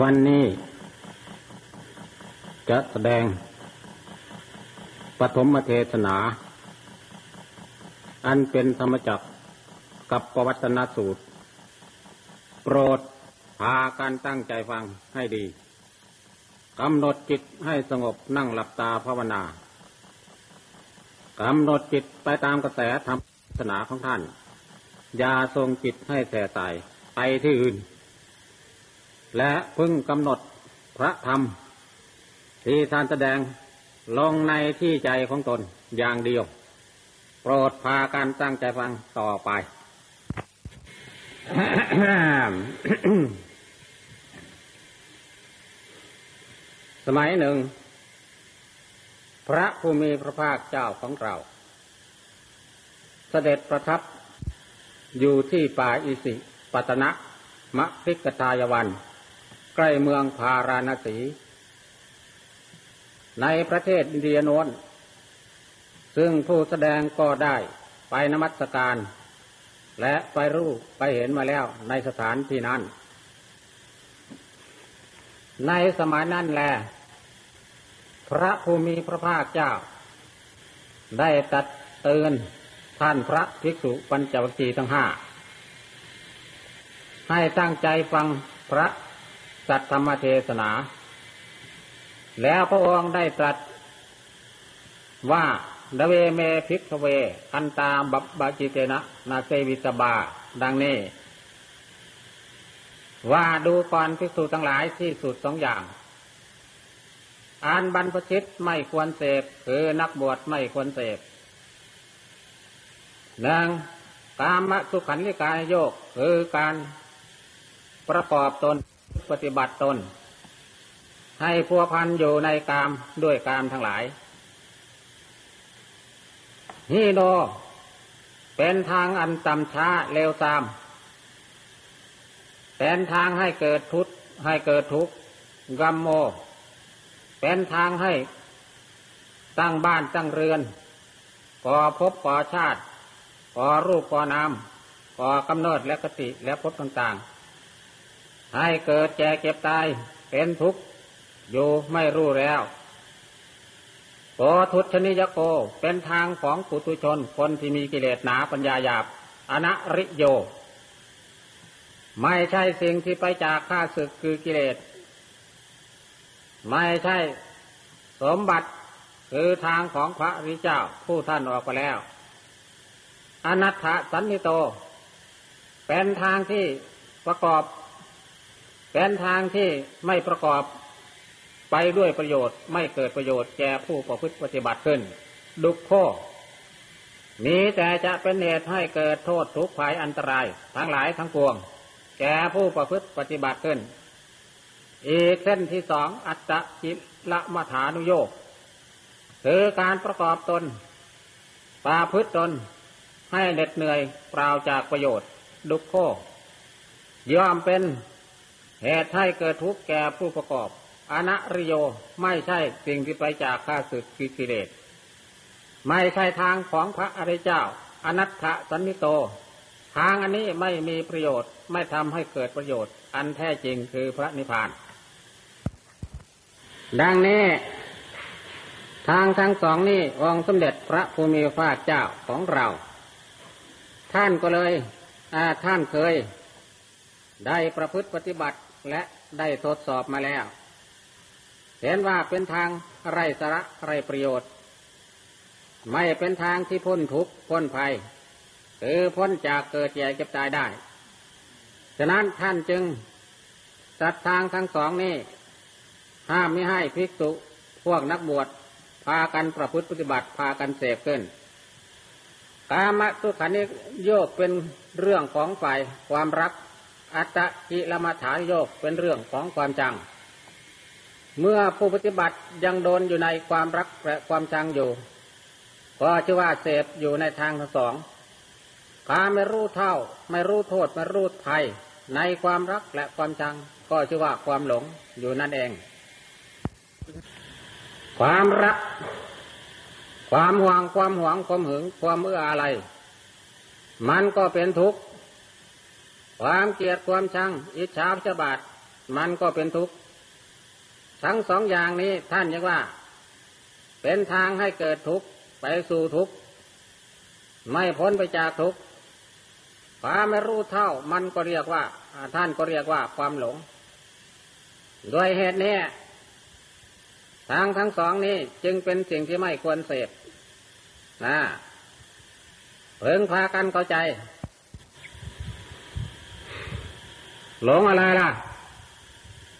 วันนี้จะแสดงปฐมเทศนา อันเป็นธรรมจักรกับประวัตนสูตร โปรดพาการตั้งใจฟังให้ดีกำหนดจิตให้สงบนั่งหลับตาภาวนากำหนดจิตไปตามกระแสธรรมศาสนาของท่าน อย่าทรงจิตให้แส่ใสไปที่อื่น และพึงกำหนดพระธรรม ที่ท่านแสดงลงในที่ใจของตนอย่างเดียว โปรดพาการตั้งใจฟังต่อไป สมัยหนึ่ง พระผู้มีพระภาคเจ้าของเรา เสด็จประทับอยู่ที่ป่าอิสิปตนะมะพิกทายวัน ใกล้เมืองพาราณสี ในประเทศอินเดียโน้น ซึ่งผู้แสดงก็ได้ไปนมัสการ และไปรู้ไปเห็นมาแล้วในสถานที่นั้น ในสมัยนั้นแล พระผู้มีพระภาคเจ้า ได้ตักเตือนท่านพระภิกษุปัญจวัคคีย์ทั้งห้าให้ตั้งใจฟังพระ สัตธรรมเทศนา แล้วพระองค์ได้ตรัสว่าเทวเม ภิกขเว อันตา ปัพพชิเตนะนะ เสวิตัพพา ดังนี้ ว่าดูก่อนภิกษุทั้งหลายที่สุดสองอย่างอ่านบรรพชิตไม่ควรเสพคือนักบวชไม่ควรเสพหนึ่งกามสุขันธิกายโยกคือการประกอบตน ปฏิบัติตน ให้พัวพันอยู่ในกามด้วยกามทั้งหลายฮิโนเป็นทางอันต่ำช้าเร็วตาม เป็นทางให้เกิดทุกข์ให้เกิดทุกข์กัมโม เป็นทางให้ตั้งบ้านตั้งเรือนก่อภพก่อชาติก่อรูปก่อนามก่อกำเนิดและกติและภพต่างๆ ให้เกิดแก่เก็บตายเป็นทุกข์อยู่ไม่รู้แล้วโกทุชนิยโกเป็นทางของปุถุชนคนที่มีกิเลสหนาปัญญาหยาบ อนัริโย ไม่ใช่สิ่งที่ไปจากข้าศึกคือกิเลส ไม่ใช่สมบัติคือทางของพระริเจ้าผู้ท่านออกไปแล้ว อนัตถสันนิโต เป็นทางที่ประกอบ เป็นทางที่ไม่ประกอบไปด้วยประโยชน์ไม่เกิดประโยชน์แก่ผู้ประพฤติปฏิบัติขึ้น ดุขโคมีแต่จะเป็นเหตุให้เกิดโทษทุกข์ภัยอันตรายทั้งหลายทั้งปวง แก่ผู้ประพฤติปฏิบัติขึ้น อีกเส้นที่สองอัตตจิละมัฐานุโยกคือการประกอบตนปาพฤตตนให้เหน็ดเหนื่อยเปล่าจากประโยชน์ ดุขโคย่อมเป็น เหตุให้เกิดทุกข์แก่ผู้ประกอบอนัริโยไม่ใช่สิ่งที่ไปจากข้าศึกกิเลสไม่ใช่ทางของพระอริยเจ้า อนัตถสันนิโต ทางอันนี้ไม่มีประโยชน์ไม่ทำให้เกิดประโยชน์ อันแท้จริงคือพระนิพพาน ดังนี้ ทางทั้งสองนี้องค์สมเด็จพระภูมิพระเจ้าของเรา ท่านก็เลยท่านเคย ได้ประพฤติปฏิบัติ และได้ทดสอบมาแล้ว เห็นว่าเป็นทางไรสาระไรประโยชน์ ไม่เป็นทางที่พ้นทุกข์พ้นภัยคือพ้นจากเกิดแก่เก็บตายได้ ฉะนั้นท่านจึงตัดทางทั้งสองนี้ ห้ามไม่ให้ภิกษุพวกนักบวชพากันประพฤติปฏิบัติพากันเสพขึ้นกามะตุขันิโยกเป็นเรื่องของฝ่ายความรัก อัตตกิลมัฐานโยกเป็นเรื่องของความจัง เมื่อผู้ปฏิบัติยังโดนอยู่ในความรักและความชังอยู่ก็ชื่อว่าเสพอยู่ในทางทั้งสองการไม่รู้เท่า ไม่รู้โทษไม่รู้ภัย ในความรักและความชัง ก็ชื่อว่าความหลงอยู่นั่นเอง ความรัก ความหวงความหวงความหึง ความเอื้ออะไร มันก็เป็นทุกข์ ความเกลียดความชัง อิจฉาพยาบาท มันก็เป็นทุกข์ ทั้งสองอย่างนี้ท่านเรียกว่า เป็นทางให้เกิดทุกข์ไปสู่ทุกข์ ไม่พ้นไปจากทุกข์ความไม่รู้เท่ามันก็เรียกว่า ท่านก็เรียกว่าความหลง โดยเหตุนี้ทางทั้งสองนี้จึงเป็นสิ่งที่ไม่ควรเสพนะเพิ่งพากันเข้าใจ หลงอะไรล่ะ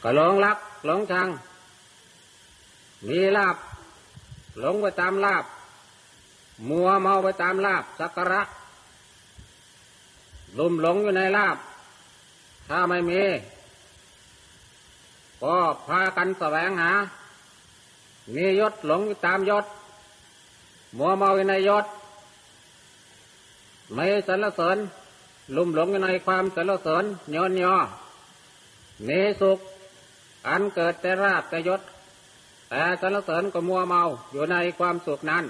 ก็หลงรัก หลงชัง มีลาบ หลงไปตามลาบ มัวเมาไปตามลาบ สักการะลุ่มหลงอยู่ในลาบ ถ้าไม่มี ก็พากันแสวงหา มียศหลงตามยศ มัวเมาอยู่ในยศ ไม่สรรเสริญ ลุ่มหลงอยู่ในความสรรเสริญยอนยอมีสุข อันเกิดแต่ราบแต่ยศ แต่สรรเสริญก็มัวเมาอยู่ในความสุขนั้น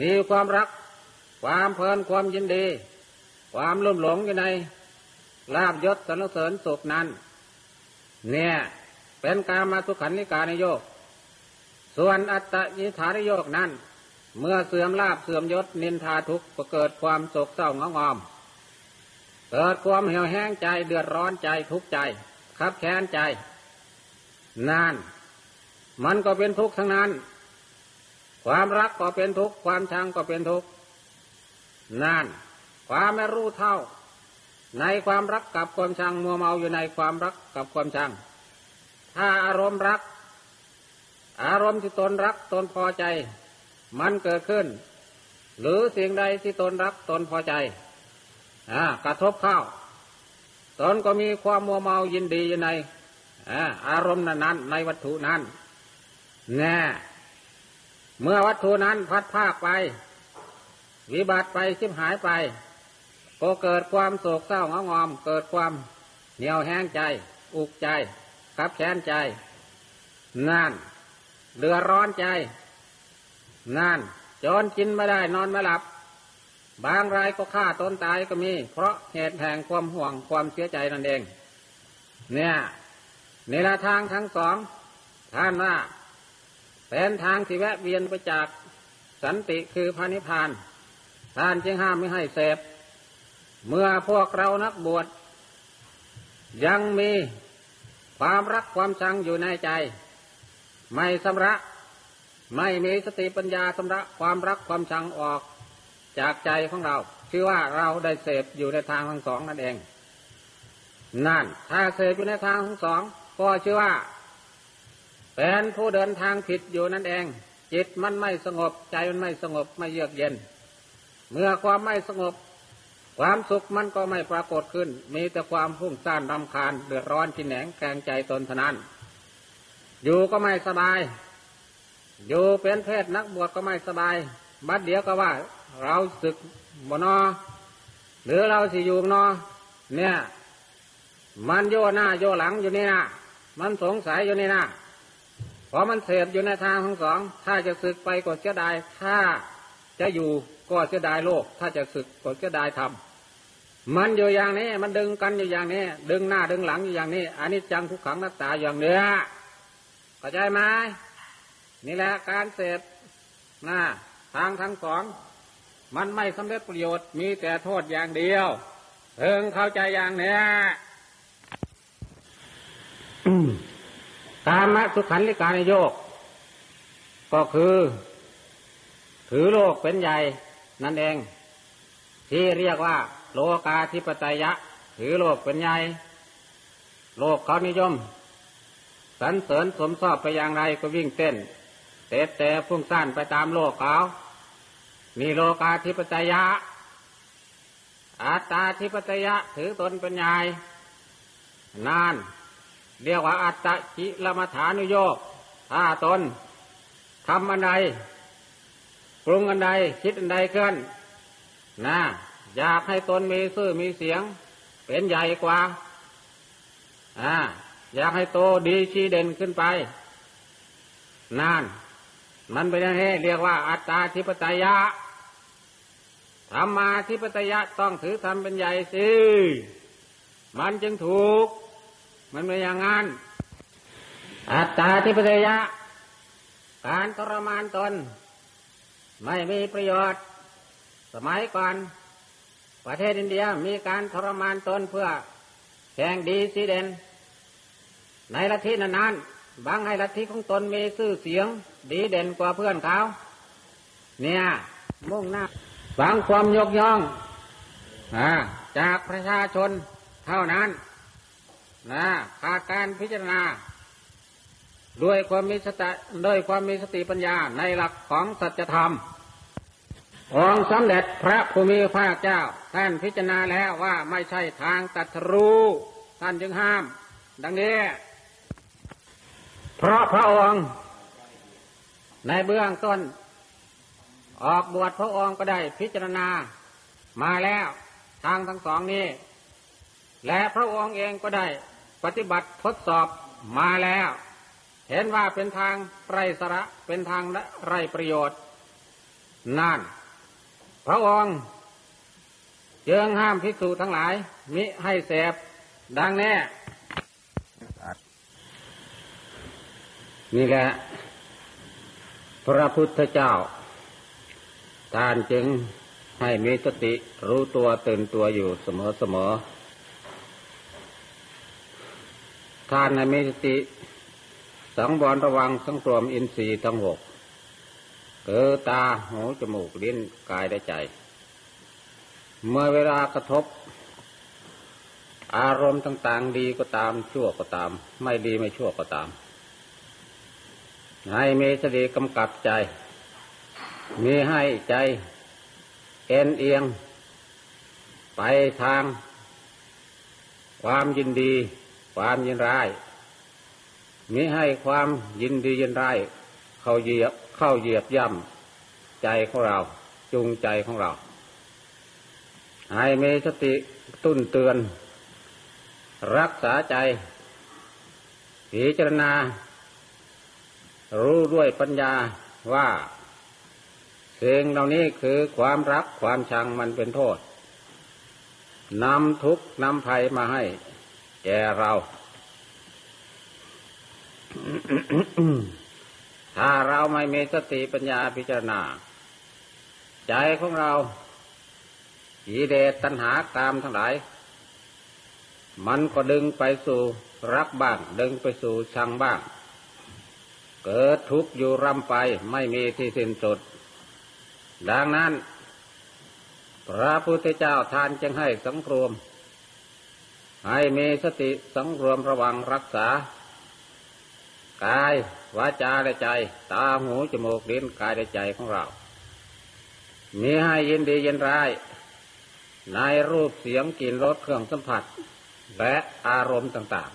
มีความรัก ความเพลินความยินดี ความลุ่มหลงอยู่ในลาบยศสรรเสริญสุขนั้น เนี่ยเป็นการมาสุขันนิการนโยก ส่วนอัตตยิฐานโยกนั้น เมื่อเสื่อมลาบเสื่อมยศนินทาทุกข์เกิดความโศกเศร้าเงางอม เกิดความเหี่ยวแห้งใจเดือดร้อนใจทุกข์ใจคับแค้นใจ นาน มันก็เป็นทุกข์ทั้งนั้น ความรักก็เป็นทุกข์ความชังก็เป็นทุกข์นาน ความไม่รู้เท่า ในความรักกับความชังมัวเมาอยู่ในความรักกับความชัง ถ้าอารมณ์รัก อารมณ์ที่ตนรักตนพอใจ มันเกิดขึ้น หรือสิ่งใดที่ตนรักตนพอใจอกระทบเข้าตนก็มีความมัวเมายินดีอยู่ในอารมณ์นั้นในวัตถุนั้นแน่เมื่อวัตถุนั้นพัดภาคไป วิบัติไปชิบหายไป ก็เกิดความโศกเศร้าหงอม เกิดความเหนียวแห้งใจ อุกใจขับแค้นใจ นั่นเดือดร้อนใจ นั่นจนกินไม่ได้นอนไม่หลับ บางรายก็ฆ่าตนตายก็มี เพราะเหตุแห่งความห่วงความเสียใจนั่นเอง เนี่ยในละทางทั้งสอง ท่านว่า เป็นทางที่แวะเวียนไปจากสันติคือพระนิพพาน ท่านจึงห้ามไม่ให้เสพเมื่อพวกเรานักบวชยังมีความรักความชังอยู่ในใจ ไม่สำระ ไม่มีสติปัญญาสำระความรักความชังออกจากใจของเรา ชื่อว่าเราได้เสพอยู่ในทางทั้งสองนั่นเอง นั่น ถ้าเสพอยู่ในทางทั้งสองก็ชื่อว่าเป็นผู้เดินทางผิดอยู่นั่นเอง จิตมันไม่สงบ ใจมันไม่สงบไม่เยือกเย็น เมื่อความไม่สงบ ความสุขมันก็ไม่ปรากฏขึ้น มีแต่ความพุ่งซ่านรำคาญเดือดร้อนที่แหนงแกงใจตนเท่านั้น อยู่ก็ไม่สบาย อยู่เป็นเพศนักบวชก็ไม่สบาย บัดเดียวก็ว่า เราศึกบนอ หรือเราสิอยู่นอ เนี่ย มันโยหน้าโยหลังอยู่นี่นะมันสงสัยอยู่นี่นะเพอมันเสพอยู่ในทางทั้งสอง ถ้าจะศึกไปก็เสียดาย ถ้าจะอยู่ก็เสียดายโลก ถ้าจะศึกก็เสียดายธรรมมันอยู่อย่างนี้ มันดึงกันอยู่อย่างนี้ ดึงหน้าดึงหลังอยู่อย่างนี้อันนี้จังทุกขังนักตาอย่างเนี้ยเข้าใจไหม นี่แหละการเสพหน้าทางทั้งสอง มันไม่สำเร็จประโยชน์มีแต่โทษอย่างเดียวเพิ่งเข้าใจอย่างเนี้ยกามสุขันลิการโยก ก็คือ ถือโลกเป็นใหญ่นั่นเอง ที่เรียกว่า โลกาธิปไตยะ ถือโลกเป็นใหญ่ โลกเขานิยม สรรเสริญสมชอบไปอย่างไรก็วิ่งเต้น เตะแต่พุ่งสั้นไปตามโลกเขามีโลกาธิปไตยะอัตตาธิปไตยะถือตนเป็นใหญ่นานเรียกว่าอัตตะจิลมฐานุโยกถ้าตนทำอันใดปรุงอันใดคิดอันใดเคลื่อนนะอยากให้ตนมีซื่อมีเสียง เป็นใหญ่กว่าอ่าอยากให้โตดีชี้เด่นขึ้นไป นาน มันเป็นอย่างนี้เรียกว่าอัตตาธิปไตยะธรรมาธิปไตยะต้องถือธรรมเป็นใหญ่สิ มันจึงถูก มันไม่อย่างงั้น อัตตาทิปเตยะ การทรมานตน ไม่มีประโยชน์ สมัยก่อน ประเทศอินเดียมีการทรมานตนเพื่อแข่งดีสีเด่นในลัทธินั้นๆ บางให้ลัทธิของตนมีชื่อเสียง ดีเด่นกว่าเพื่อนเขา เนี่ย มุ่งหน้าบางความยกย่องอาจากประชาชนเท่านั้นนะขาดการพิจารณา ด้วยความมีสติด้วยความมีสติปัญญาในหลักของสัจธรรมองสมเด็จพระภูมิพระเจ้า ท่านพิจารณาแล้วว่าไม่ใช่ทางตัดรู้ ท่านจึงห้าม ดังนี้ เพราะพระองค์ ในเบื้องต้น ออกบวชพระองค์ก็ได้พิจารณา มาแล้วทางทั้งสองนี้ และพระองค์เองก็ได้ปฏิบัติทดสอบมาแล้ว เห็นว่าเป็นทางไรสระเป็นทางไรประโยชน์ นั่น พระองค์จึงห้ามภิกษุทั้งหลายมิให้เสพดังแน่ นี่แหละ พระพุทธเจ้าท่านจึงให้มีสติรู้ตัวตื่นตัวอยู่เสมอเสมอท่านให้มีสติ สังวรระวังสังรวมอินทรีย์ทั้งหกเกิดตาหูจมูกลิ้นกายและใจ เมื่อเวลากระทบ อารมณ์ต่าง ๆ ดีก็ตามชั่วก็ตาม ไม่ดีไม่ชั่วก็ตาม ให้มีสติกำกับใจ มีให้ใจเอ็นเอียง ไปทาง ความยินดี ความยินร้ายมิให้ความยินดียินร้ายเข้าเหยียบเข้าเหยียบย่ำใจของเรา จูงใจของเรา ให้มีสติตุ้นเตือน รักษาใจ พิจารณา รู้ด้วยปัญญาว่าสิ่งเหล่านี้คือความรักความชังมันเป็นโทษนำทุกข์นำภัยมาให้ แก่เรา ถ้าเราไม่มีสติปัญญาพิจารณา ใจของเราอีเดตัณหากามทั้งหลาย มันก็ดึงไปสู่รักบ้าง ดึงไปสู่ชังบ้าง เกิดทุกข์อยู่รำไปไม่มีที่สิ้นสุด ดังนั้น พระพุทธเจ้าทานจึงให้สังรวม ให้มีสติสังรวมระวังรักษากายวาจาและใจ ตาหูจมูกลิ้นกายและใจของเรา มีให้ยินดียินร้าย ในรูปเสียงกลิ่นรสเครื่องสัมผัส และอารมณ์ต่าง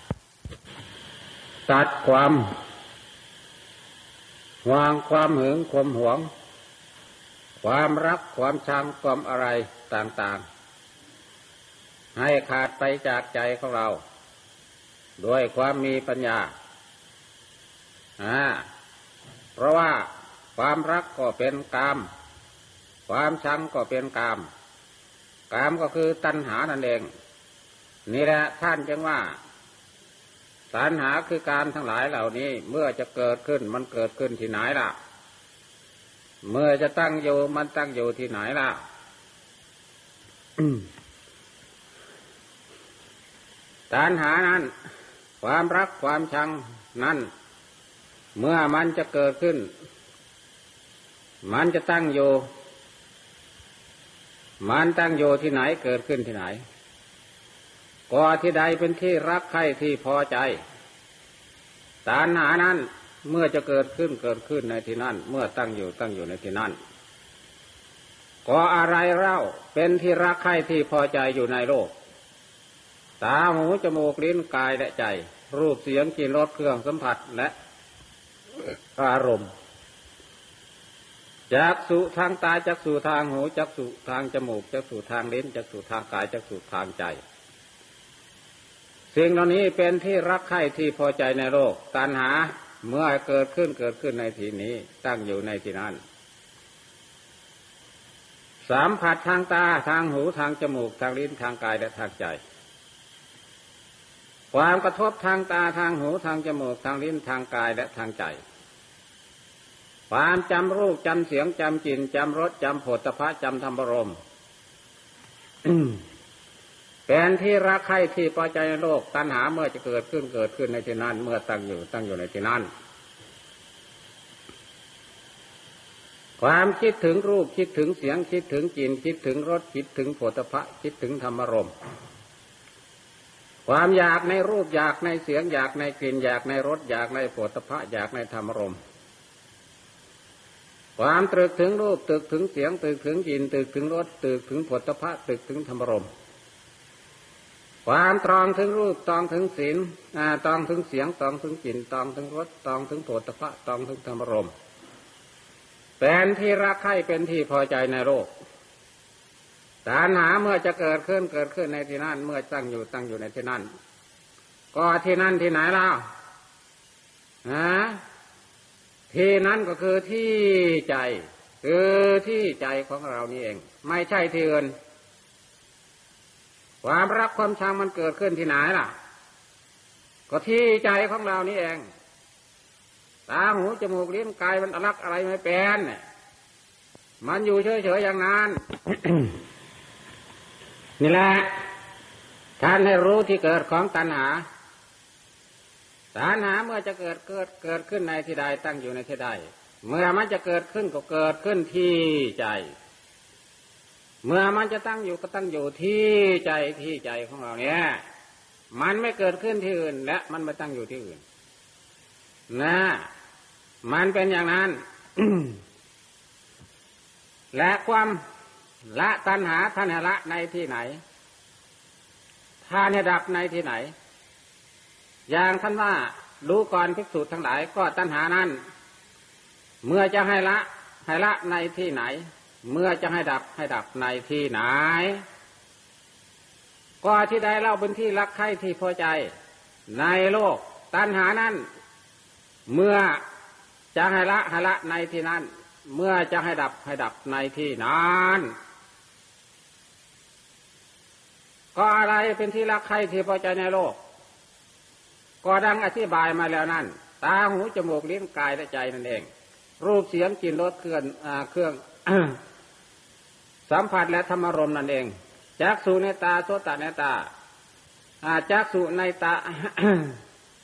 ๆ ตัดความ วางความหึงความหวง ความรักความชังความอะไรต่างๆ ให้ขาดไปจากใจของเรา ด้วยความมีปัญญาอ่าเพราะว่าความรักก็เป็นกาม ความชังก็เป็นกาม กามก็คือตัณหานั่นเอง นี่แหละท่านจึงว่า ตัณหาคือการทั้งหลายเหล่านี้ เมื่อจะเกิดขึ้นมันเกิดขึ้นที่ไหนล่ะ เมื่อจะตั้งอยู่มันตั้งอยู่ที่ไหนล่ะการหานั้น ความรักความชังนั้น เมื่อมันจะเกิดขึ้น มันจะตั้งอยู่ มันตั้งอยู่ที่ไหนเกิดขึ้นที่ไหน ก็ที่ใดเป็นที่รักใครที่พอใจตานหานั้นเมื่อจะเกิดขึ้นเกิดขึ้นในที่นั้นเมื่อตั้งอยู่ตั้งอยู่ในที่นั้นก็อะไรเล่าเป็นที่รักใคร่ที่พอใจอยู่ในโลก ตาหูจมูกลิ้นกายและใจ รูปเสียงกลิ่นรสเครื่องสัมผัสและอารมณ์จากสู่ทางตาจากสู่ทางหูจากสู่ทางจมูกจากสู่ทางลิ้นจากสู่ทางกายจากสู่ทางใจ สิ่งเหล่านี้เป็นที่รักใคร่ที่พอใจในโลกตัณหาเมื่อเกิดขึ้นเกิดขึ้นในที่นี้ตั้งอยู่ในที่นั้นสามผัสทางตาทางหูทางจมูกทางลิ้นทางกายและทางใจ ความกระทบทางตาทางหูทางจมูกทางลิ้นทางกายและทางใจ ความจำรูปจำเสียงจำกลิ่นจำรสจำผลตภะจำธรรมรม เป็นที่รักใคร่ที่พอใจในโลก ตัณหาเมื่อจะเกิดขึ้นเกิดขึ้นในที่นั้น เมื่อตั้งอยู่ตั้งอยู่ในที่นั้นความคิดถึงรูปคิดถึงเสียงคิดถึงกลิ่นคิดถึงรสคิดถึงผลพระคิดถึงธรรมรมความอยากในรูปอยากในเสียงอยากในกลิ่นอยากในรสอยากในผลพระอยากในธรรมรมความตรึกถึงรูปตรึกถึงเสียงตรึกถึงกลิ่นตรึกถึงรสตรึกถึงผลพระตรึกถึงธรรมรม ความตรองถึงรูปตรองถึงศีลตรองถึงเสียงตรองถึงกลิ่นตรองถึงรสตรองถึงโผฏฐะตรองถึงธรรมรมเป็นที่รักใคร่เป็นที่พอใจในโลกตัณหาเมื่อจะเกิดขึ้นเกิดขึ้นในที่นั่นเมื่อตั้งอยู่ตั้งอยู่ในที่นั่นก็ที่นั่นที่ไหนเล่ะฮะที่นั่นก็คือที่ใจ คือที่ใจของเรานี่เอง ไม่ใช่ที่อื่น ความรักความชังมันเกิดขึ้นที่ไหนล่ะ ก็ที่ใจของเรานี่เอง ตาหูจมูกลิ้นกายมันรักอะไรไม่เป็นมันอยู่เฉยๆอย่างนั้น นี่แหละท่านให้รู้ที่เกิดของตัณหาตัณหาเมื่อจะเกิดเกิดเกิดขึ้นในที่ใดตั้งอยู่ในที่ใด เมื่อมันจะเกิดขึ้นก็เกิดขึ้นที่ใจ เมื่อมันจะตั้งอยู่ก็ตั้งอยู่ที่ใจที่ใจของเราเนี่ย มันไม่เกิดขึ้นที่อื่น และมันไม่ตั้งอยู่ที่อื่น นะ มันเป็นอย่างนั้น และความละตัณหาท่านละในที่ไหนท่านดับในที่ไหน อย่างท่านว่ารู้ก่อนภิกษุทั้งหลายก็ตัณหานั้น เมื่อจะให้ละให้ละในที่ไหน เมื่อจะให้ดับให้ดับในที่ไหน ก็ที่ใดเล่าเป็นที่รักใคร่ที่พอใจ ในโลก ตัณหานั้น เมื่อจะให้ละให้ละในที่นั้น เมื่อจะให้ดับให้ดับในที่นั้นก็อะไรเป็นที่รักใคร่ที่พอใจในโลก ก็ดังอธิบายมาแล้วนั่น ตาหูจมูกลิ้นกายและใจนั่นเอง รูปเสียงกลิ่นรสเครื่องเครื่อง สัมผัสและธรรมรมนั่นเองจักสุในตาโสตในตาอาจักสุในตา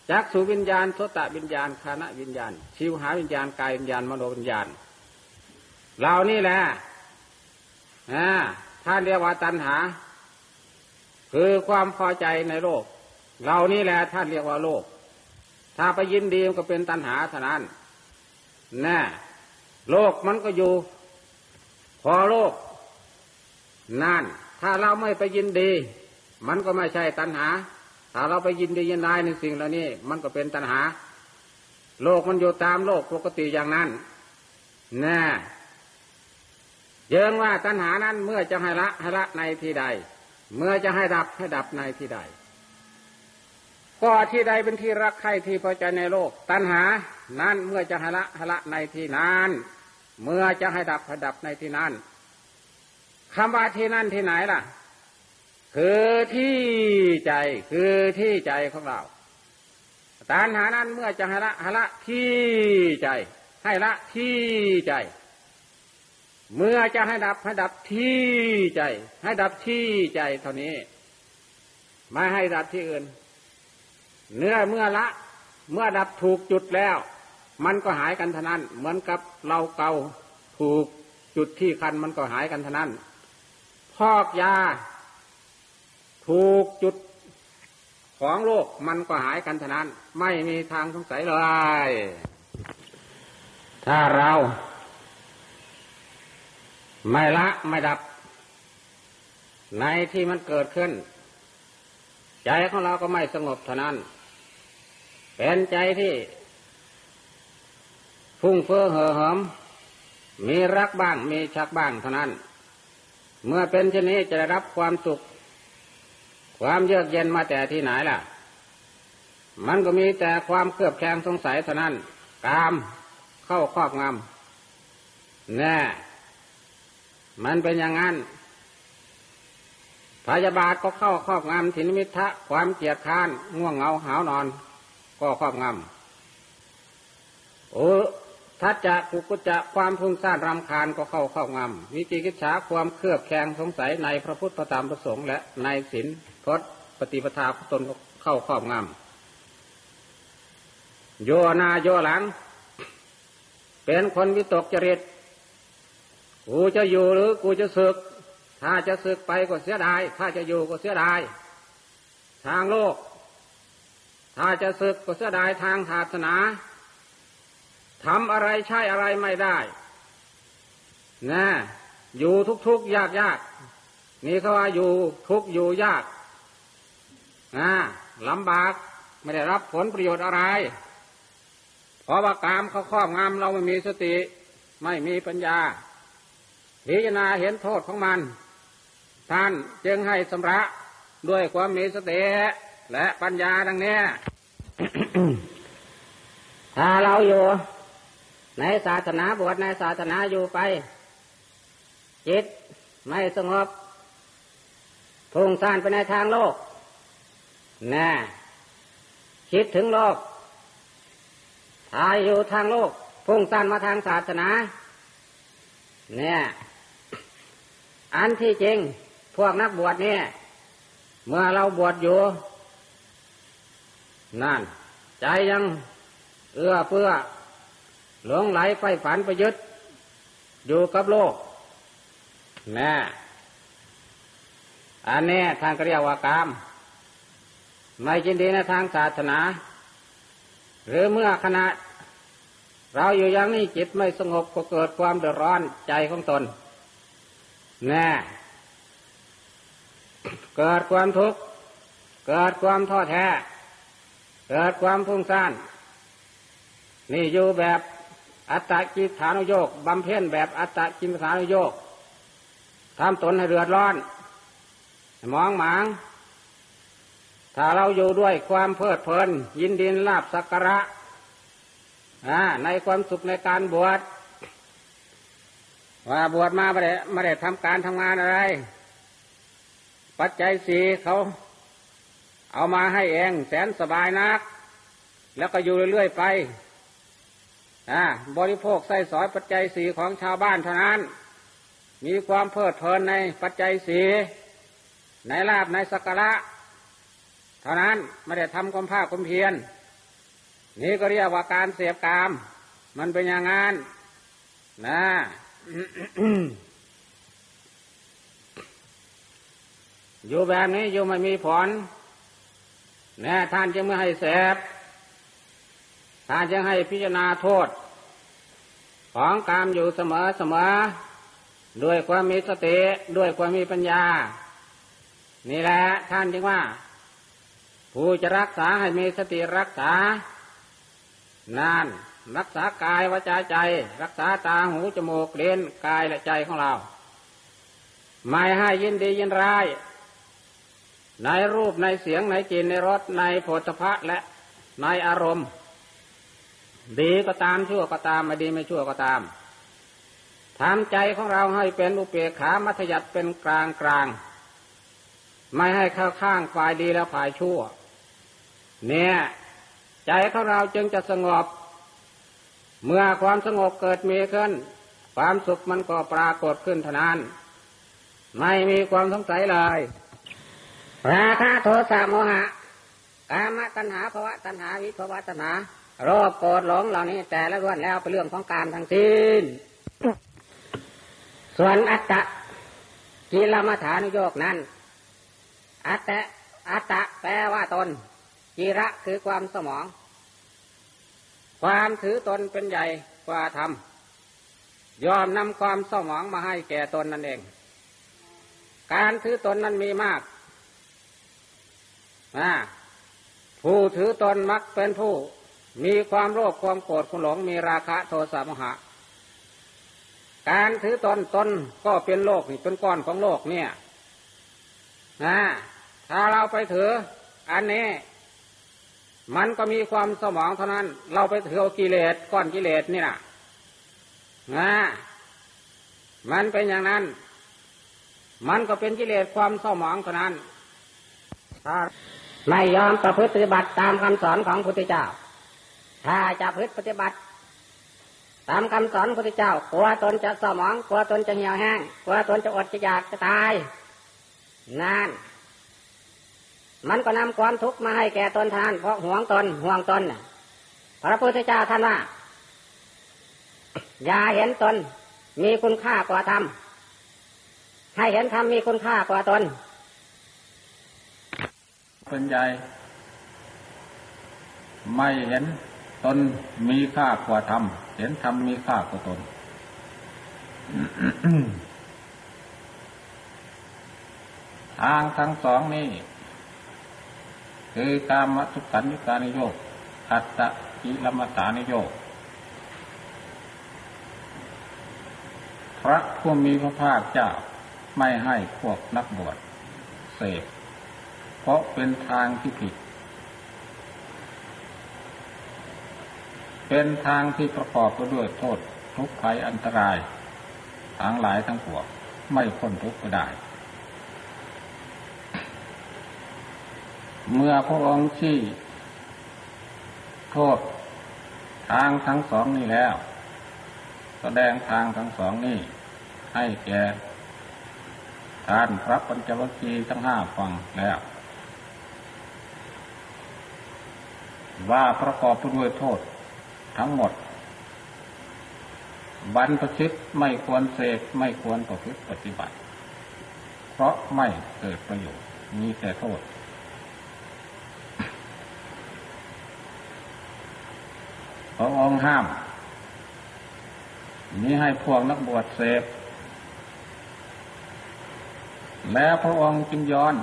จักสุวิญญาณโสตวิญญาณคานะวิญญาณ ชิวหาวิญญาณกายวิญญาณมโนวิญญาณ เหล่านี้แหละท่านเรียกว่าตัณหา คือความพอใจในโลกเหล่านี้แหละท่านเรียกว่าโลก ถ้าไปยินดีมันก็เป็นตัณหาเท่านั้นแน่โลกมันก็อยู่ พอโลก นั่น ถ้าเราไม่ไปยินดี มันก็ไม่ใช่ตัณหา ถ้าเราไปยินดียินได้ในสิ่งเหล่านี้ มันก็เป็นตัณหา โลกมันอยู่ตามโลกปกติอย่างนั้นแน่เยิงว่าตัณหานั้นเมื่อจะให้ละให้ละในที่ใด เมื่อจะให้ดับให้ดับในที่ใดก็ที่ใดเป็นที่รักใครที่พอใจในโลก ตัณหานั้นเมื่อจะให้ละให้ละในที่นั้น เมื่อจะให้ดับให้ดับในที่นั้น คำว่าที่นั่นที่ไหนล่ะ คือที่ใจคือที่ใจของเราตัณหานั้นเมื่อจะให้ละให้ละที่ใจ ให้ละที่ใจ เมื่อจะให้ดับให้ดับที่ใจ ให้ดับที่ใจเท่านี้ ไม่ให้ดับที่อื่น เนื้อเมื่อละ เมื่อดับถูกจุดแล้ว มันก็หายกันเท่านั้น เหมือนกับเราเกาถูกจุดที่คันมันก็หายกันเท่านั้น พอกยา ถูกจุดของโลกมันก็หายกันเท่านั้น ไม่มีทางสงสัยเลย ถ้าเรา ไม่ละไม่ดับ ในที่มันเกิดขึ้น ใจของเราก็ไม่สงบเท่านั้น เป็นใจที่ฟุ้งเฟ้อเห่อเหิมมีรักบ้างมีชักบ้างเท่านั้น เมื่อเป็นเช่นนี้จะได้รับความสุข ความเยือกเย็นมาแต่ที่ไหนล่ะ มันก็มีแต่ความเครือบแคลงสงสัยเท่านั้นกามเข้าครอบงำแน่มันเป็นอย่างนั้น พยาบาทก็เข้าครอบงำถินมิทะความเกียดค้าน ง่วงเหงาหาวนอน ก็ครอบงำโอ้ ทัศจะกุกุจะความพุ่งซ่านรำคาญก็เข้าครอบงำวิจิกิจฉาความเครือบแคลงสงสัยในพระพุทธพระธรรมพระสงฆ์และในศีลพจน์ปฏิปทาตนก็เข้าครอบงำโยนาโยหลัง เป็นคนวิตกจริต กูจะอยู่หรือกูจะศึก ถ้าจะศึกไปก็เสียดาย ถ้าจะอยู่ก็เสียดาย ทางโลก ถ้าจะศึกก็เสียดายทางศาสนา ทำอะไรใช่อะไรไม่ได้นะอยู่ทุกทุกยากยากนี่เขาว่าอยู่ทุกอยู่ยากนะลำบากไม่ได้รับผลประโยชน์อะไร เพราะว่ากามเขาครอบงำเราไม่มีสติ ไม่มีปัญญา พิจารณาเห็นโทษของมัน ท่านจึงให้สำระด้วยความมีสติและปัญญาดังนี้ถ้าเราอยู่ ในศาสนาบวชในศาสนาอยู่ไป จิตไม่สงบพุ่งซ่านไปในทางโลกแน่คิดถึงโลกถ้าอยู่ทางโลกพุ่งซ่านมาทางศาสนา เนี่ย อันที่จริง พวกนักบวชเนี่ย เมื่อเราบวชอยู่ นั่น ใจยังเอื้อเฟื้อ หลงไหลไฟฝันไปยึดอยู่กับโลกแน่อันนี้ทางเรียกว่ากามไม่จินดีในทางศาสนา หรือเมื่อขณะ เราอยู่อย่างนี้จิตไม่สงบก็เกิดความเดือดร้อนใจของตนแน่เกิดความทุกข์ เกิดความท้อแท้ เกิดความฟุ้งซ่าน นี่อยู่แบบ อัตตกิฐานุโยกบำเพ็ญแบบอัตตกิฐานุโยกทำตนให้เดือดร้อน มองหมาง ถ้าเราอยู่ด้วยความเพลิดเพลิน ยินดีลาบสักการะในความสุขในการบวชว่าบวชมาไม่ได้ไม่ได้ทำการทำงานอะไร ปัจจัยสีเขาเอามาให้เองแสนสบายนัก แล้วก็อยู่เรื่อยๆไป บริโภคใส่สอยปัจจัยสีของชาวบ้านเท่านั้น มีความเพลิดเพลินในปัจจัยสีในลาบในสักการะเท่านั้นไม่ได้ทำความภาคความเพียรนี่ก็เรียกว่าการเสียกาม มันเป็นอย่างนั้นนะอยู่แบบนี้อยู่ไม่มีผลแน่ท่านจะไม่ให้เสพ ถ้าจะให้พิจารณาโทษ ของกามอยู่เสมอเสมอด้วยความมีสติด้วยความมีปัญญา นี่แหละท่านจึงว่า ผู้จะรักษาให้มีสติรักษานานรักษากายวาจาใจ รักษาตาหูจมูกเลนกายและใจของเรา ไม่ให้ยินดียินร้าย ในรูปในเสียงในกลิ่นในรสในโผฏฐะและในอารมณ์ ดีก็ตามชั่วก็ตามไม่ดีไม่ชั่วก็ตามทำใจของเราให้เป็นอุเบกขามัธยัติเป็นกลางกลาง ไม่ให้เข้าข้างฝ่ายดีแล้วฝ่ายชั่ว เนี่ย ใจของเราจึงจะสงบ เมื่อความสงบเกิดมีขึ้น ความสุขมันก็ปรากฏขึ้นเท่านั้น ไม่มีความสงสัยเลยราคะโทสะโมหะกามตัณหาภวะตัณหาวิภวะตัณหา โรคโกรธหลงเหล่านี้ แต่ละล้วนแล้วเป็นเรื่องของการทั้งสิ้น ส่วนอัตตะกิลมัฐานุโยกนั้น อัตตะอัตตะแปลว่าตนกิระคือความสมอง ความถือตนเป็นใหญ่กว่าธรรมยอมนำความสมองมาให้แก่ตนนั่นเอง การถือตนนั้นมีมากผู้ถือตนมักเป็นผู้ มีความโลภความโกรธความหลงมีราคะโทสะโมหะ การถือตนตนก็เป็นโลกนี่เป็นก้อนของโลกเนี่ยนะถ้าเราไปถืออันนี้มันก็มีความสมองเท่านั้น เราไปถือกิเลสก้อนกิเลสนี่นะนะมันเป็นอย่างนั้น มันก็เป็นกิเลสความเศร้าหมองเท่านั้นถ้าไม่ยอมประพฤติปฏิบัติตามคำสอนของพระพุทธเจ้า ถ้าจะพฤติปฏิบัติ ตามคำสอนพระพุทธเจ้ากลัวตนจะเศร้าหมองกลัวตนจะเหี่ยวแห้งกลัวตนจะอดจะอยากจะตายนั่นมันก็นำความทุกข์มาให้แก่ตนทาน เพราะห่วงตนห่วงตนพระพุทธเจ้าท่านว่าอย่าเห็นตนมีคุณค่ากว่าธรรมให้เห็นธรรมมีคุณค่ากว่าตนเป็นใหญ่ไม่เห็น ตนมีค่ากว่าธรรมเห็นธรรมมีค่ากว่าตนทางทั้งสองนี้ คือการมัทุขันยุการนิโยกอัตตะกิลมัตตานิโยกพระผู้มีพระภาคเจ้าไม่ให้พวกนักบวชเสพเพราะเป็นทางที่ผิด เป็นทางที่ประกอบไปด้วยโทษทุกข์ภัยอันตรายทั้งหลายทั้งปวงไม่พ้นทุกข์ก็ได้ เมื่อพระองค์ชี้โทษทางทั้งสองนี้แล้ว แสดงทางทั้งสองนี้ให้แก่ท่านพระปัญจวัคคีย์ทั้งห้าฟังแล้ว ว่าประกอบไปด้วยโทษ ทั้งหมด บรรพชิตไม่ควรเสกไม่ควรประพฤติปฏิบัติ เพราะไม่เกิดประโยชน์มีแต่โทษ พระองค์ห้ามนี้ให้พวกนักบวชเสพแล้วพระองค์จึงย้อน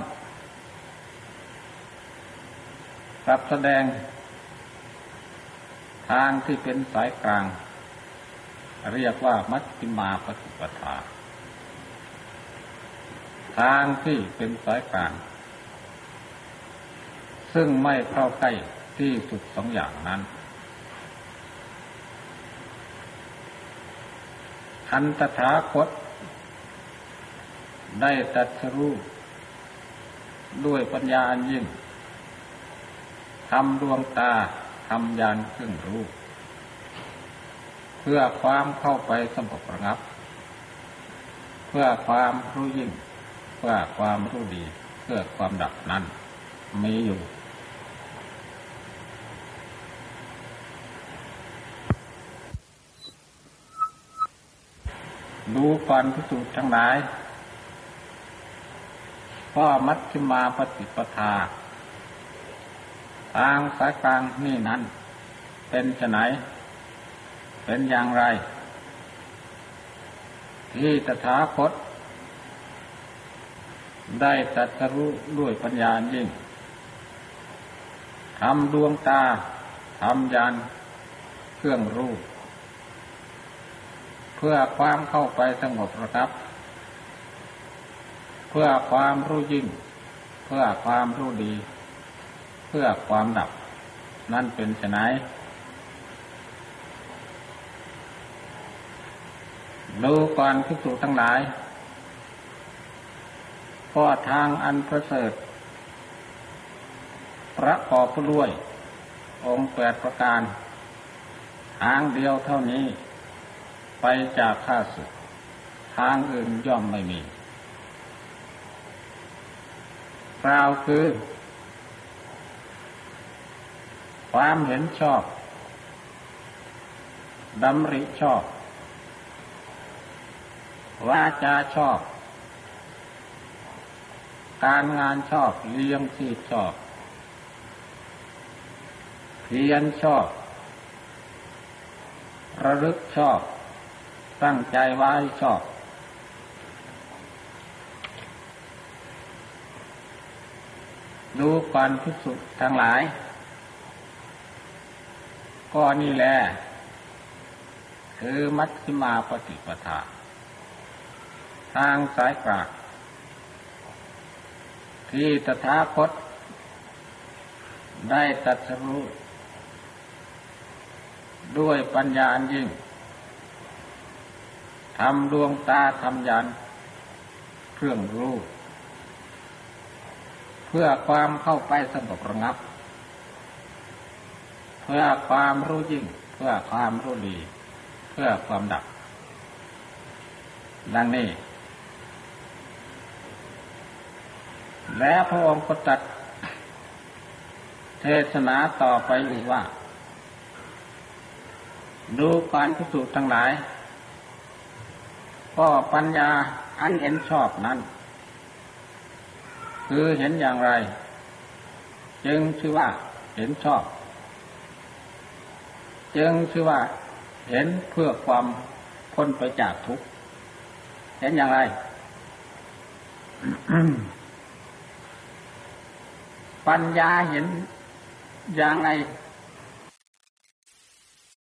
กลับแสดง ทางที่เป็นสายกลาง เรียกว่ามัชฌิมาปฏิปทา ทางที่เป็นสายกลาง ซึ่งไม่เข้าใกล้ที่สุดสองอย่างนั้นอันตถาคต ได้ตรัสรู้ด้วยปัญญาอันยิ่งทำดวงตา ทำยานขึ้นรู้ เพื่อความเข้าไปสงบระงับ เพื่อความรู้ยิ่ง เพื่อความรู้ดี เพื่อความดับนั้นมีอยู่ดูก่อนพิสูจน์ทั้งหลายก็มัชฌิมาปฏิปทา ทางสายกลางนี่นั้น เป็นจะไหน เป็นอย่างไร ที่ตถาคต ได้ตัสรู้ด้วยปัญญายิ่งทำดวงตาทำยานเครื่องรู้เพื่อความเข้าไปสงบระงับ เพื่อความรู้ยิ่ง เพื่อความรู้ดี พื่อความดับ นั่นเป็นไนดูก่อนพิสูจทั้งหลายก็ทางอันประเสริฐประกอบด้วย องค์แปดประการ ทางเดียวเท่านี้ ไปจากข้าศึก ทางอื่นย่อมไม่มีกล่าวคือ ความเห็นชอบดำริชอบ วาจาชอบ การงานชอบเลี้ยงชีพชอบ เพียรชอบ ระลึกชอบ ตั้งใจไว้ชอบ ดูก่อนพิสุทั้งหลาย ก็นี่แหละคือมัชฌิมาปฏิปทา ทางสายกลางที่ตถาคต ได้ตรัสรู้ ด้วยปัญญาอันยิ่งทำดวงตาทำยานเครื่องรู้ เพื่อความเข้าไปสงบระงับ เพื่อความรู้ยิ่ง เพื่อความรู้ดี เพื่อความดับ ดังนี้ และพระองค์ก็ตัดเทศนาต่อไปอีกว่า ดูการพิสูจน์ทั้งหลาย ก็ปัญญาอันเห็นชอบนั้น คือเห็นอย่างไร จึงชื่อว่าเห็นชอบ จึงชื่อว่า เห็นเพื่อความพ้นไปจากทุกข์เห็นอย่างไรปัญญาเห็นอย่างไร